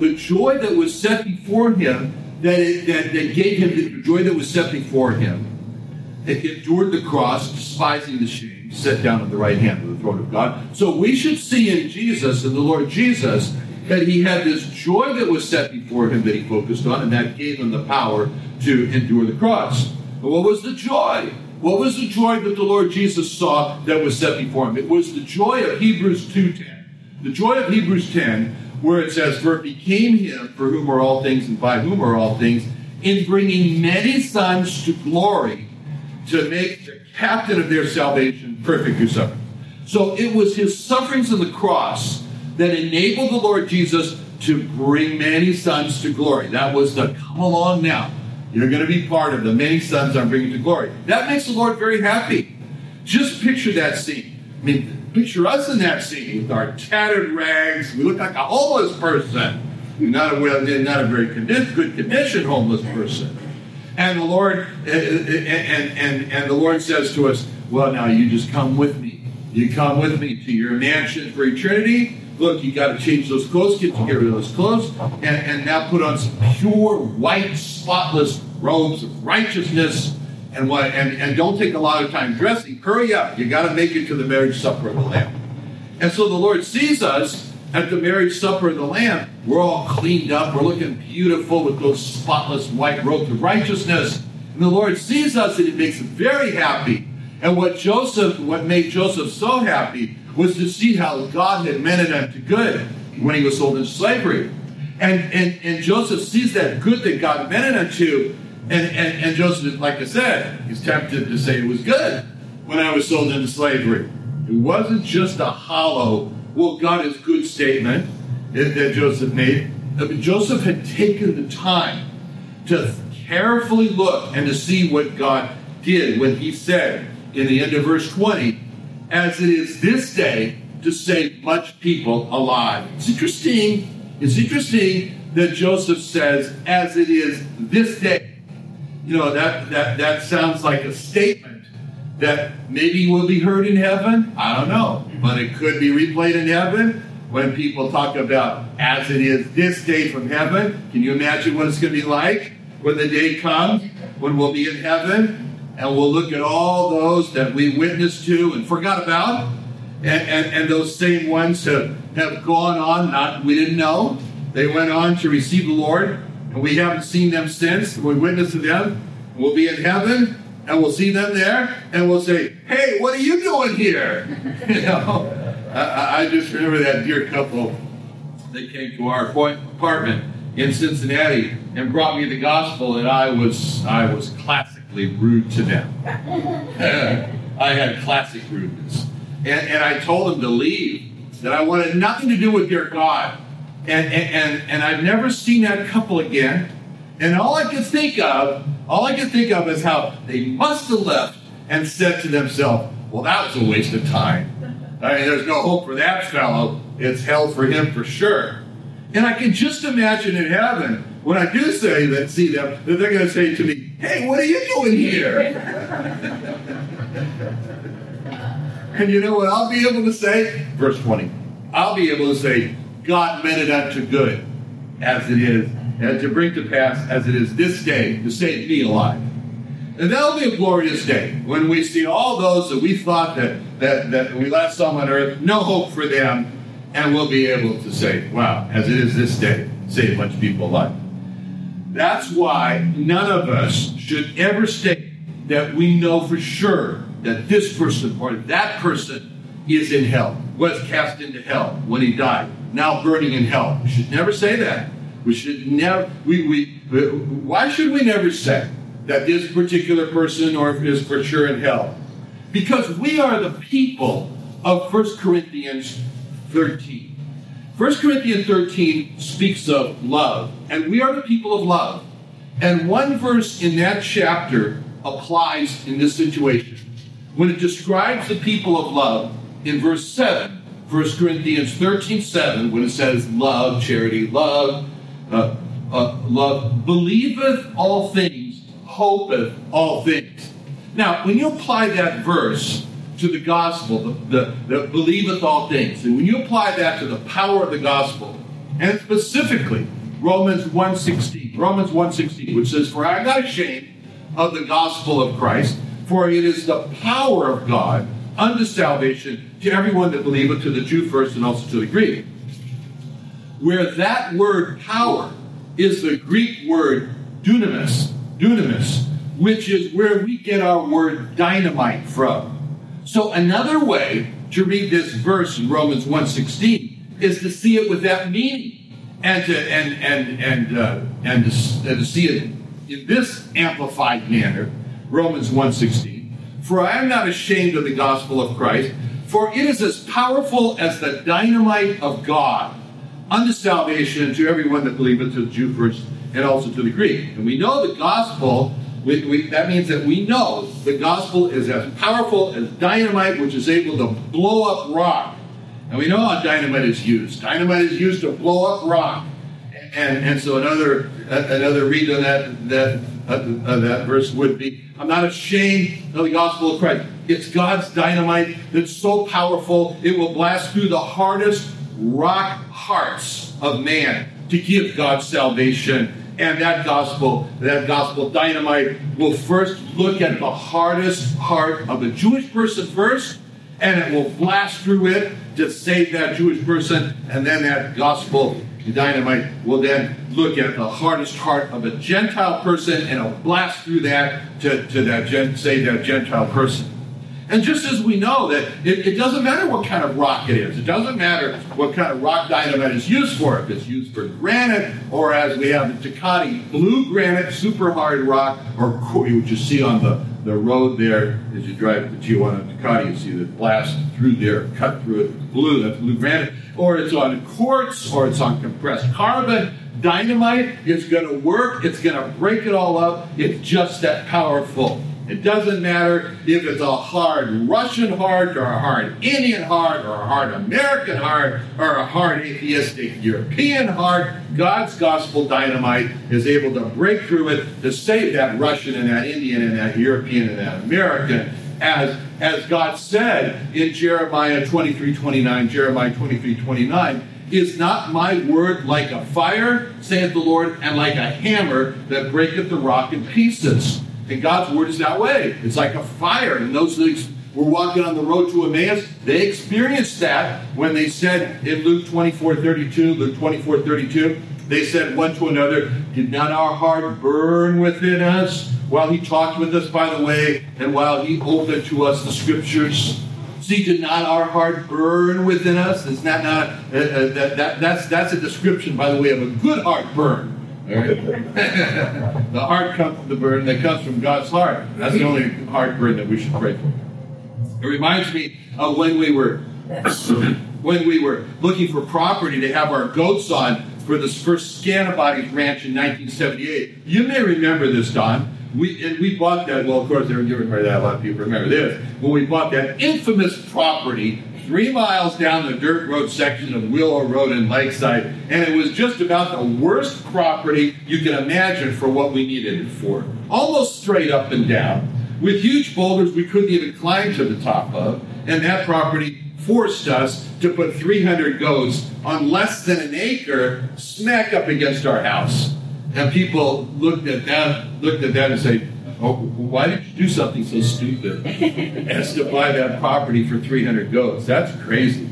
The joy that was set before him, that, it, that, that gave him the joy that was set before him, it endured the cross, despising the shame, set down on the right hand of the throne of God. So we should see in Jesus, in the Lord Jesus, that he had this joy that was set before him that he focused on, and that gave him the power to endure the cross. But what was the joy? What was the joy that the Lord Jesus saw that was set before him? It was the joy of Hebrews 2.10. The joy of Hebrews 10 where it says, For it became him for whom are all things and by whom are all things, in bringing many sons to glory, to make the captain of their salvation perfect through suffering. So it was his sufferings on the cross that enabled the Lord Jesus to bring many sons to glory. That was the come along now. You're going to be part of the many sons I'm bringing to glory. That makes the Lord very happy. Just picture that scene. I mean, Picture us in that scene with our tattered rags. We look like a homeless person. Not a, well, not a very good condition homeless person. And the Lord and, and, and, and the Lord says to us, Well, now you just come with me. You come with me to your mansion for eternity. Look, you got to change those clothes, get, to get rid of those clothes, and, and now put on some pure, white, spotless robes of righteousness and what and, and don't take a lot of time dressing. Hurry up. You got to make it to the marriage supper of the Lamb. And so the Lord sees us at the marriage supper of the Lamb. We're all cleaned up. We're looking beautiful with those spotless white robes of righteousness. And the Lord sees us and it makes him very happy. And what Joseph, what made Joseph so happy was to see how God had meant it unto good when he was sold into slavery. And, and, and Joseph sees that good that God meant it unto, and, and, and Joseph, like I said, he's tempted to say it was good when I was sold into slavery. It wasn't just a hollow, well, God is good statement that Joseph made. Joseph had taken the time to carefully look and to see what God did when he said in the end of verse 20, as it is this day to save much people alive. It's interesting. It's interesting that Joseph says, as it is this day you know, that, that, that sounds like a statement that maybe will be heard in heaven. I don't know. But it could be replayed in heaven when people talk about as it is this day from heaven. Can you imagine what it's going to be like when the day comes when we'll be in heaven and we'll look at all those that we witnessed to and forgot about? And, and, and those same ones have, have gone on, not we didn't know. They went on to receive the Lord and we haven't seen them since. We witness to them. We'll be in heaven, and we'll see them there, and we'll say, "Hey, what are you doing here?" you know, I, I just remember that dear couple. that came to our apartment in Cincinnati and brought me the gospel, and I was I was classically rude to them. I had classic rudeness, and, and I told them to leave. That I wanted nothing to do with their God and, and, and I've never seen that couple again. And all I could think of, all I could think of is how they must have left and said to themselves, well, that was a waste of time. I mean, there's no hope for that fellow. It's hell for him for sure. And I can just imagine in heaven, when I do say that, see them, that they're going to say to me, hey, what are you doing here? and you know what I'll be able to say? Verse 20. I'll be able to say, God meant it unto good, as it is, and to bring to pass as it is this day to save me alive. And that'll be a glorious day when we see all those that we thought that, that, that we last saw on earth, no hope for them, and we'll be able to say, wow, as it is this day, save much people alive. That's why none of us should ever state that we know for sure that this person or that person is in hell, was cast into hell when he died, now burning in hell. We should never say that. We should never, we, we, why should we never say that this particular person or is for sure in hell? Because we are the people of 1 Corinthians 13. 1 Corinthians 13 speaks of love, and we are the people of love. And one verse in that chapter applies in this situation. When it describes the people of love in verse 7, 1 Corinthians 13 7, when it says love, charity, love, uh, uh, love believeth all things, hopeth all things. Now, when you apply that verse to the gospel, the, the, the believeth all things, and when you apply that to the power of the gospel, and specifically Romans 1.16, Romans 1.16, which says, For I am not ashamed of the gospel of Christ, for it is the power of God unto salvation to everyone that believeth, to the Jew first and also to the Greek. Where that word power is the Greek word dunamis, dunamis, which is where we get our word dynamite from. So another way to read this verse in Romans 1.16 is to see it with that meaning and to and and and uh, and, to, and to see it in this amplified manner, Romans 1.16. For I am not ashamed of the gospel of Christ, for it is as powerful as the dynamite of God unto salvation to everyone that believeth, to the Jew first, and also to the Greek. And we know the gospel, we, we, that means that we know the gospel is as powerful as dynamite, which is able to blow up rock. And we know how dynamite is used. Dynamite is used to blow up rock. And, and so another another read on that that uh, that verse would be, I'm not ashamed of the gospel of Christ. It's God's dynamite that's so powerful it will blast through the hardest rock hearts of man to give God salvation. And that gospel, that gospel dynamite will first look at the hardest heart of a Jewish person first, and it will blast through it to save that Jewish person, and then that gospel dynamite will then look at the hardest heart of a Gentile person and it'll blast through that to, to that say that Gentile person. And just as we know that it, it, doesn't matter what kind of rock it is, it doesn't matter what kind of rock dynamite is used for, if it's used for granite or as we have the Tecate, blue granite, super hard rock, or what you see on the, the road there as you drive to Tijuana, Tecate, you see the blast through there, cut through it, blue, that's blue granite, or it's on quartz, or it's on compressed carbon. Dynamite is going to work, it's going to break it all up, it's just that powerful. It doesn't matter if it's a hard Russian heart or a hard Indian heart or a hard American heart or a hard atheistic European heart. God's gospel dynamite is able to break through it to save that Russian and that Indian and that European and that American. As, as God said in Jeremiah 23 29, Jeremiah 23 29, is not my word like a fire, saith the Lord, and like a hammer that breaketh the rock in pieces? And God's word is that way. It's like a fire. And those that were walking on the road to Emmaus, they experienced that when they said in Luke 24 32, Luke 24 32, they said one to another, Did not our heart burn within us while he talked with us by the way, and while he opened to us the scriptures? See, did not our heart burn within us? It's not, not uh, uh, that, that, that's, that's a description, by the way, of a good heart burn. the heart comes from the burden that comes from God's heart. That's the only heart burden that we should pray for. It reminds me of when we were when we were looking for property to have our goats on for this first Scantibodies ranch in 1978. You may remember this, Don. We and we bought that. Well, of course, they were giving away that. A lot of people remember this. When we bought that infamous property three miles down the dirt road section of Willow Road in Lakeside, and it was just about the worst property you can imagine for what we needed it for. Almost straight up and down, with huge boulders we couldn't even climb to the top of, and that property forced us to put 300 goats on less than an acre smack up against our house. And people looked at that, looked at that and said, Oh, why did you do something so stupid as to buy that property for 300 goats? That's crazy.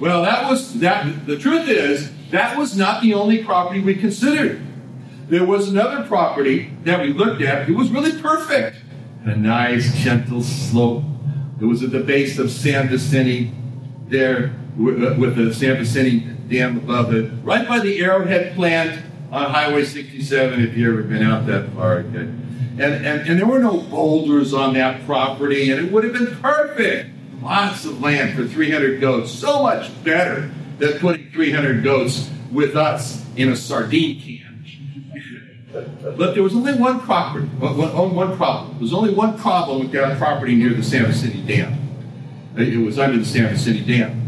Well, that was that. The truth is, that was not the only property we considered. there was another property that we looked at. It was really perfect. A nice, gentle slope. It was at the base of San Vicente, there with, uh, with the San Vicente Dam above it, right by the Arrowhead plant on Highway 67, if you've ever been out that far. Okay. And, and, and there were no boulders on that property, and it would have been perfect. Lots of land for 300 goats. So much better than putting 300 goats with us in a sardine can. But there was only one property, one, one problem. There was only one problem with that property near the San Vicente Dam. It was under the San Vicente Dam.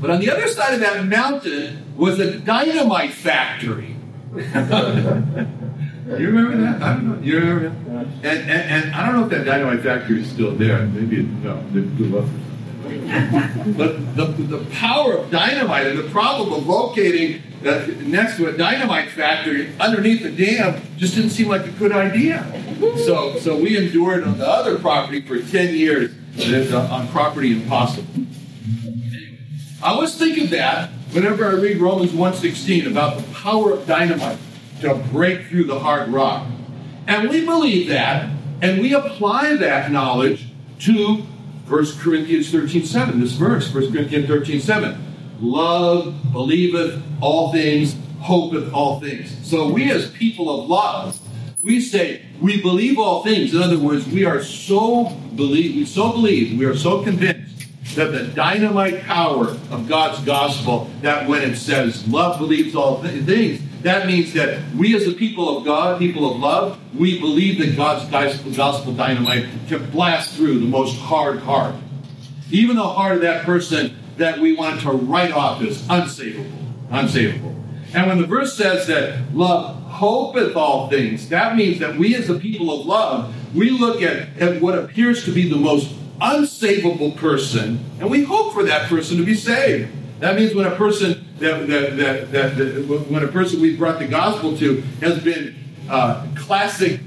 But on the other side of that mountain was a dynamite factory. you remember that? I don't know. You remember that? And, and, and I don't know if that dynamite factory is still there. Maybe it, no, they blew up but the, the power of dynamite and the problem of locating uh, next to a dynamite factory underneath the dam just didn't seem like a good idea. So, so we endured on the other property for 10 years uh, on property impossible. I always think of that whenever I read Romans 1.16 about the power of dynamite to break through the hard rock. And we believe that, and we apply that knowledge to 1 Corinthians 13.7, this verse, 1 Corinthians 13.7. Love believeth all things, hopeth all things. So we as people of love, we say we believe all things. In other words, we are so believe, we so believe, we are so convinced that the dynamite power of God's gospel, that when it says love believes all th- things, that means that we as a people of God, people of love, we believe that God's gospel, gospel dynamite can blast through the most hard heart. Even the heart of that person that we want to write off as unsavable. Unsavable. And when the verse says that love hopeth all things, that means that we as a people of love, we look at, at what appears to be the most unsavable person, and we hope for that person to be saved. That means when a person that, that, that, that, that when a person we've brought the gospel to has been uh, classic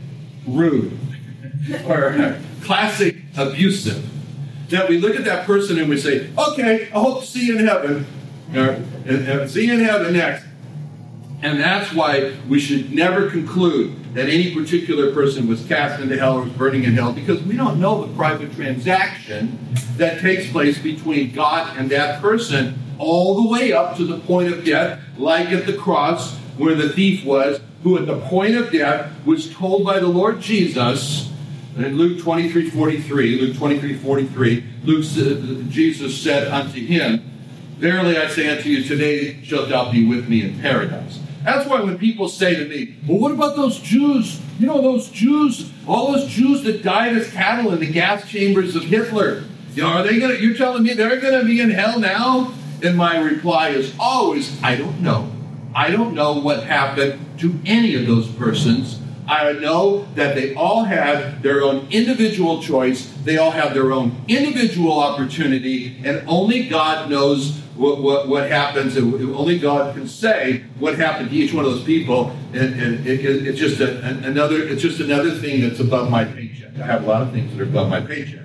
rude or classic abusive, that we look at that person and we say, okay, I hope to see you in heaven, or see you in heaven next. And that's why we should never conclude that any particular person was cast into hell or was burning in hell because we don't know the private transaction that takes place between God and that person all the way up to the point of death, like at the cross where the thief was, who at the point of death was told by the Lord Jesus in Luke 23 43, Luke 23 43, Luke, uh, Jesus said unto him, Verily I say unto you, today shalt thou be with me in paradise. That's why when people say to me, well, what about those Jews? You know, those Jews, all those Jews that died as cattle in the gas chambers of Hitler. You know, are they gonna, you're telling me they're gonna be in hell now? And my reply is always, I don't know. I don't know what happened to any of those persons. I know that they all have their own individual choice. They all have their own individual opportunity, and only God knows what, what, what happens. Only God can say what happened to each one of those people. And, and it, it, it's just a, another. It's just another thing that's above my paycheck. I have a lot of things that are above my paycheck.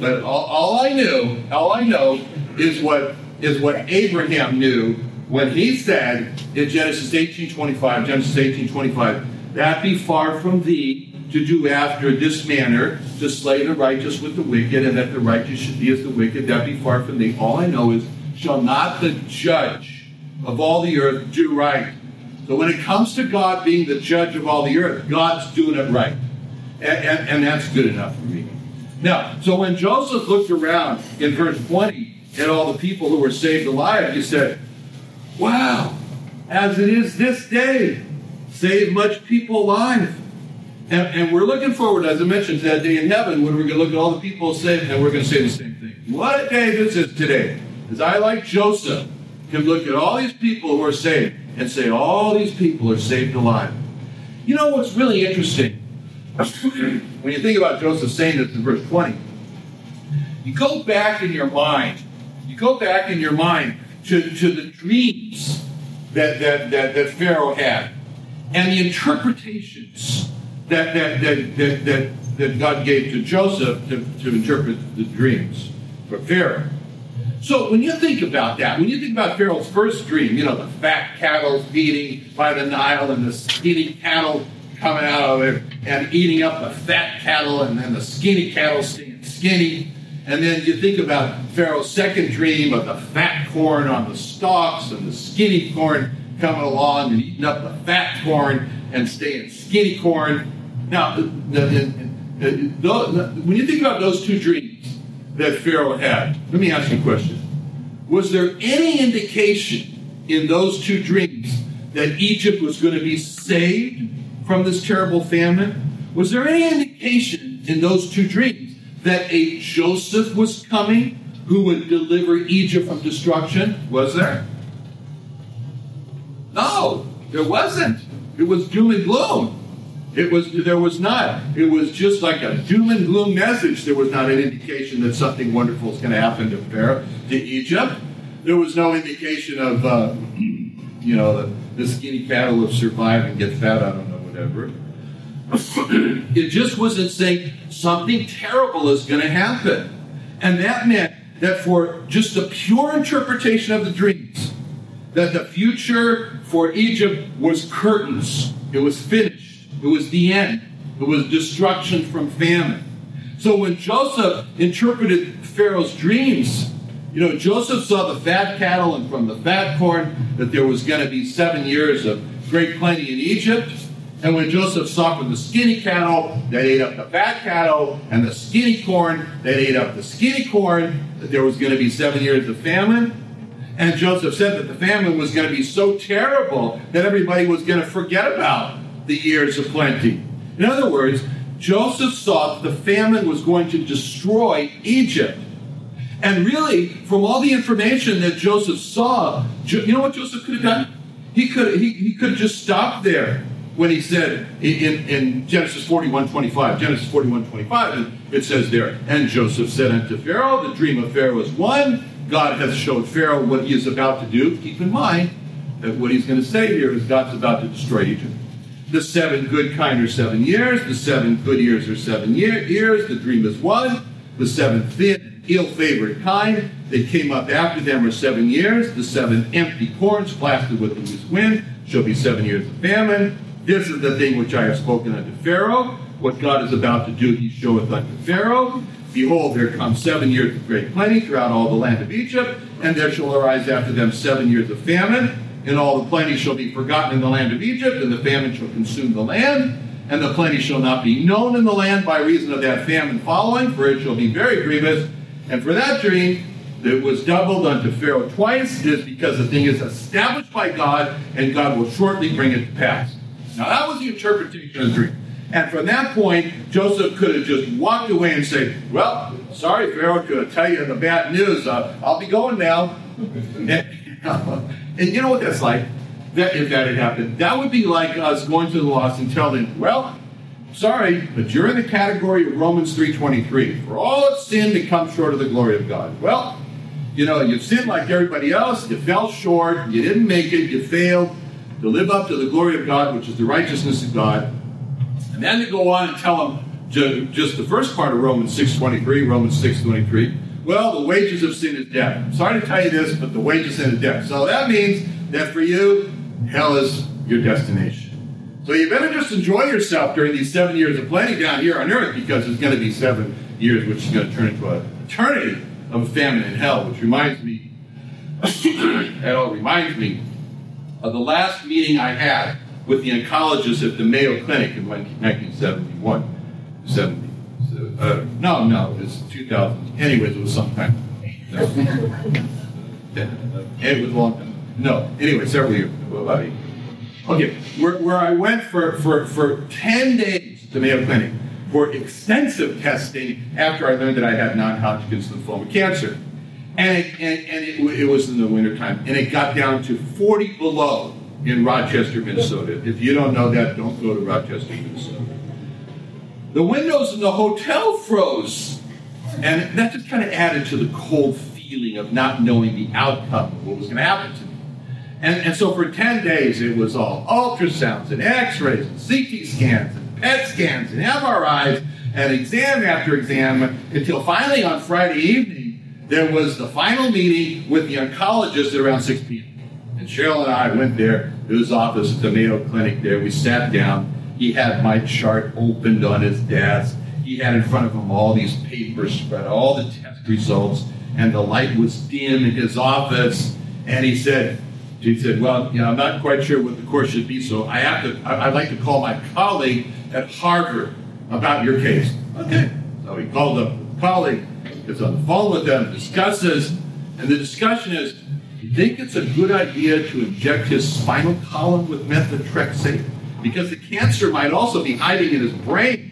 But all, all I knew, all I know, is what is what Abraham knew when he said in Genesis 18:25. Genesis 18:25, that be far from thee to do after this manner, to slay the righteous with the wicked, and that the righteous should be as the wicked. That be far from thee. All I know is shall not the judge of all the earth do right? So when it comes to God being the judge of all the earth, God's doing it right. And, and, and that's good enough for me. Now, so when Joseph looked around in verse 20 at all the people who were saved alive, he said, Wow, as it is this day, save much people alive. And, and, we're looking forward, as I mentioned, to that day in heaven when we're going to look at all the people saved and we're going to say the same thing. What a day this is today is I, like Joseph, can look at all these people who are saved and say, all these people are saved alive. You know what's really interesting? when you think about Joseph saying this in verse 20, you go back in your mind, you go back in your mind to, to the dreams that, that, that, that Pharaoh had and the interpretations that, that, that, that, that, that God gave to Joseph to, to interpret the dreams for Pharaoh. So when you think about that, when you think about Pharaoh's first dream, you know, the fat cattle feeding by the Nile and the skinny cattle coming out of it and eating up the fat cattle and then the skinny cattle staying skinny. And then you think about Pharaoh's second dream of the fat corn on the stalks and the skinny corn coming along and eating up the fat corn and staying skinny corn. Now, when you think about those two dreams that Pharaoh had, let me ask you a question. Was there any indication in those two dreams that Egypt was going to be saved from this terrible famine? Was there any indication in those two dreams that a Joseph was coming who would deliver Egypt from destruction? Was there? No, there wasn't. It was doom and gloom. It was there was not. It was just like a doom and gloom message. There was not an indication that something wonderful is going to happen to Pharaoh, to Egypt. There was no indication of uh, you know the, the skinny cattle will survive and get fat. I don't know, whatever. it just wasn't saying something terrible is going to happen, and that meant that for just the pure interpretation of the dreams, that the future for Egypt was curtains. It was finished it was the end. It was destruction from famine. So when Joseph interpreted Pharaoh's dreams, you know, Joseph saw the fat cattle and from the fat corn that there was going to be seven years of great plenty in Egypt. And when Joseph saw from the skinny cattle that ate up the fat cattle and the skinny corn that ate up the skinny corn, that there was going to be seven years of famine. And Joseph said that the famine was going to be so terrible that everybody was going to forget about the years of plenty. In other words, Joseph saw that the famine was going to destroy Egypt. And really, from all the information that Joseph saw, you know what Joseph could have done? He could he, he could have just stopped there when he said in, in Genesis 41 25, Genesis 41 25, it says there, and Joseph said unto Pharaoh, the dream of Pharaoh is one. God hath showed Pharaoh what he is about to do. Keep in mind that what he's going to say here is God's about to destroy Egypt. The seven good kind are seven years. The seven good years are seven year, years. The dream is one. The seven thin, ill-favored kind that came up after them are seven years. The seven empty corns blasted with the east wind shall be seven years of famine. This is the thing which I have spoken unto Pharaoh. What God is about to do, he showeth unto Pharaoh. Behold, there come seven years of great plenty throughout all the land of Egypt, and there shall arise after them seven years of famine and all the plenty shall be forgotten in the land of Egypt, and the famine shall consume the land, and the plenty shall not be known in the land by reason of that famine following, for it shall be very grievous. And for that dream, that was doubled unto Pharaoh twice, is because the thing is established by God, and God will shortly bring it to pass. Now that was the interpretation of the dream. And from that point, Joseph could have just walked away and said, Well, sorry, Pharaoh, to tell you the bad news. Uh, I'll be going now. And you know what that's like? That if that had happened, that would be like us going to the lost and telling, them, well, sorry, but you're in the category of Romans 3.23. For all have sinned and come short of the glory of God. Well, you know, you've sinned like everybody else, you fell short, you didn't make it, you failed to live up to the glory of God, which is the righteousness of God. And then to go on and tell them just the first part of Romans 6.23, Romans 6.23, well, the wages of sin is death. I'm sorry to tell you this, but the wages of sin is death. So that means that for you, hell is your destination. So you better just enjoy yourself during these seven years of plenty down here on earth because it's going to be seven years, which is going to turn into an eternity of famine in hell, which reminds me, it all reminds me of the last meeting I had with the oncologist at the Mayo Clinic in 1971. 70. Uh, no, no, it's 2000. Anyways, it was sometime. No. it was long. No, anyway, several years. About. Okay, where, where I went for, for, for 10 days to Mayo Clinic for extensive testing after I learned that I had non-Hodgkin's lymphoma cancer. And, and, and it, it was in the wintertime, and it got down to 40 below in Rochester, Minnesota. If you don't know that, don't go to Rochester, Minnesota. The windows in the hotel froze. And that just kind of added to the cold feeling of not knowing the outcome of what was going to happen to me. And, and so for 10 days, it was all ultrasounds and x rays and CT scans and PET scans and MRIs and exam after exam until finally on Friday evening, there was the final meeting with the oncologist at around 6 p.m. And Cheryl and I went there to his office at the Mayo Clinic there. We sat down. He had my chart opened on his desk. He had in front of him all these papers spread, all the test results, and the light was dim in his office. And he said, he said, well, you know, I'm not quite sure what the course should be, so I have to, I'd like to call my colleague at Harvard about your case. Okay. So he called up a colleague, gets on the phone with them, discusses, and the discussion is, think it's a good idea to inject his spinal column with methotrexate? Because the cancer might also be hiding in his brain.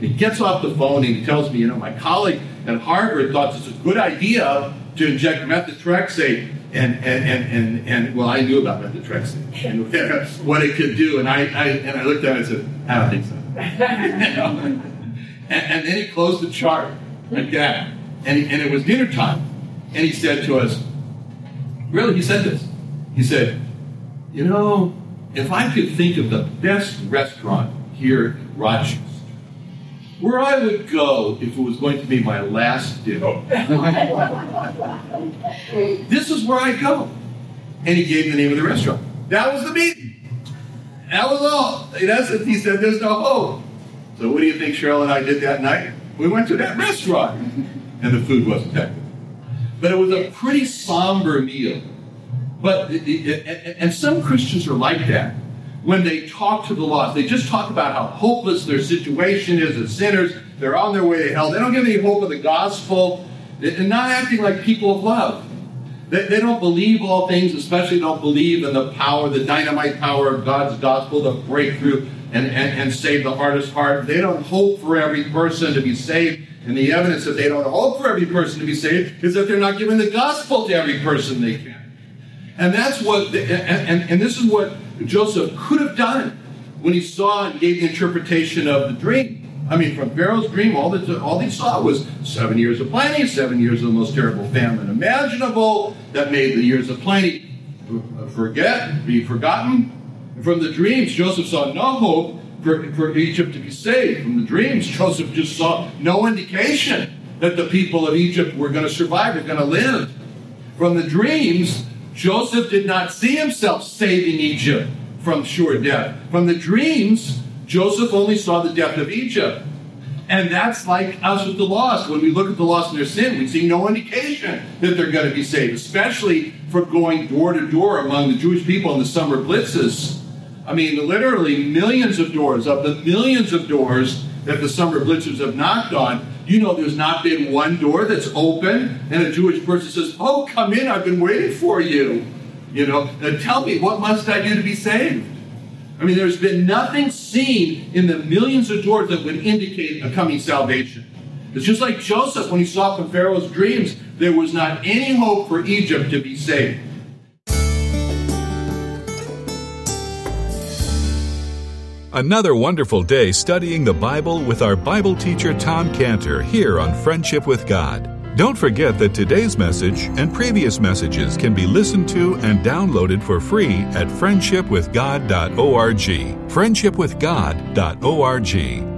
He gets off the phone and he tells me, you know, my colleague at Harvard thought it's a good idea to inject methotrexate. And, and, and, and, and well, I knew about methotrexate and what it could do. And I, I, and I looked at it and said, I don't think so. and, and then he closed the chart again. And, and it was dinner time. And he said to us, really, he said this. He said, you know, if I could think of the best restaurant here in Rochester, where I would go if it was going to be my last dinner. this is where I go. And he gave the name of the restaurant. That was the meeting. That was all. In essence, he said, There's no hope. So, what do you think Cheryl and I did that night? We went to that restaurant, and the food wasn't that good. But it was a pretty somber meal. But and some Christians are like that when they talk to the lost. They just talk about how hopeless their situation is as sinners. They're on their way to hell. They don't give any hope of the gospel. They're not acting like people of love. They, they don't believe all things, especially don't believe in the power, the dynamite power of God's gospel to break through and, and, and save the hardest heart. They don't hope for every person to be saved. And the evidence that they don't hope for every person to be saved is that they're not giving the gospel to every person they can. And that's what, and, and, and this is what Joseph could have done when he saw and gave the interpretation of the dream. I mean, from Pharaoh's dream, all that all he saw was seven years of plenty, seven years of the most terrible famine imaginable that made the years of plenty forget, be forgotten. From the dreams, Joseph saw no hope for, for Egypt to be saved. From the dreams, Joseph just saw no indication that the people of Egypt were going to survive, they're going to live. From the dreams, Joseph did not see himself saving Egypt from sure death. From the dreams, Joseph only saw the death of Egypt. And that's like us with the lost. When we look at the lost and their sin, we see no indication that they're going to be saved, especially for going door to door among the Jewish people in the summer blitzes. I mean, literally millions of doors, of the millions of doors that the summer blitzers have knocked on, you know there's not been one door that's open and a Jewish person says, Oh, come in, I've been waiting for you. You know, now tell me, what must I do to be saved? I mean, there's been nothing seen in the millions of doors that would indicate a coming salvation. It's just like Joseph when he saw from Pharaoh's dreams, there was not any hope for Egypt to be saved. Another wonderful day studying the Bible with our Bible teacher Tom Cantor here on Friendship with God. Don't forget that today's message and previous messages can be listened to and downloaded for free at friendshipwithgod.org. Friendshipwithgod.org.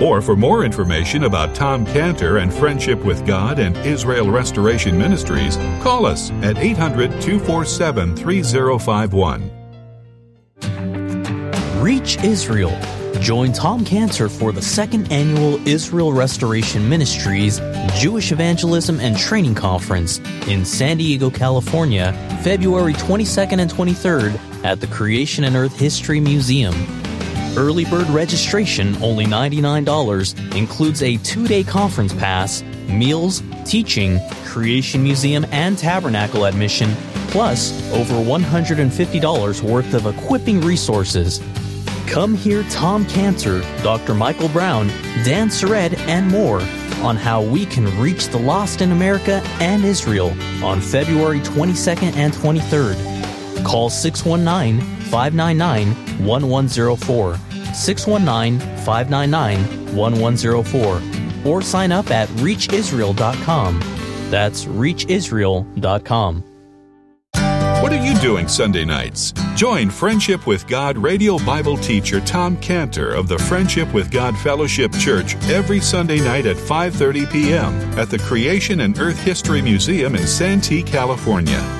Or for more information about Tom Cantor and Friendship with God and Israel Restoration Ministries, call us at 800 247 3051. Reach Israel. Join Tom Cantor for the second annual Israel Restoration Ministries Jewish Evangelism and Training Conference in San Diego, California, February 22nd and 23rd at the Creation and Earth History Museum. Early bird registration, only $99, includes a two day conference pass, meals, teaching, Creation Museum, and Tabernacle admission, plus over $150 worth of equipping resources. Come hear Tom Cantor, Dr. Michael Brown, Dan Sered, and more on how we can reach the lost in America and Israel on February 22nd and 23rd. Call 619 599 1104, 619 599 1104, or sign up at reachisrael.com. That's reachisrael.com. What are you doing Sunday nights? Join Friendship with God radio Bible teacher Tom Cantor of the Friendship with God Fellowship Church every Sunday night at 5:30 p.m. at the Creation and Earth History Museum in Santee, California.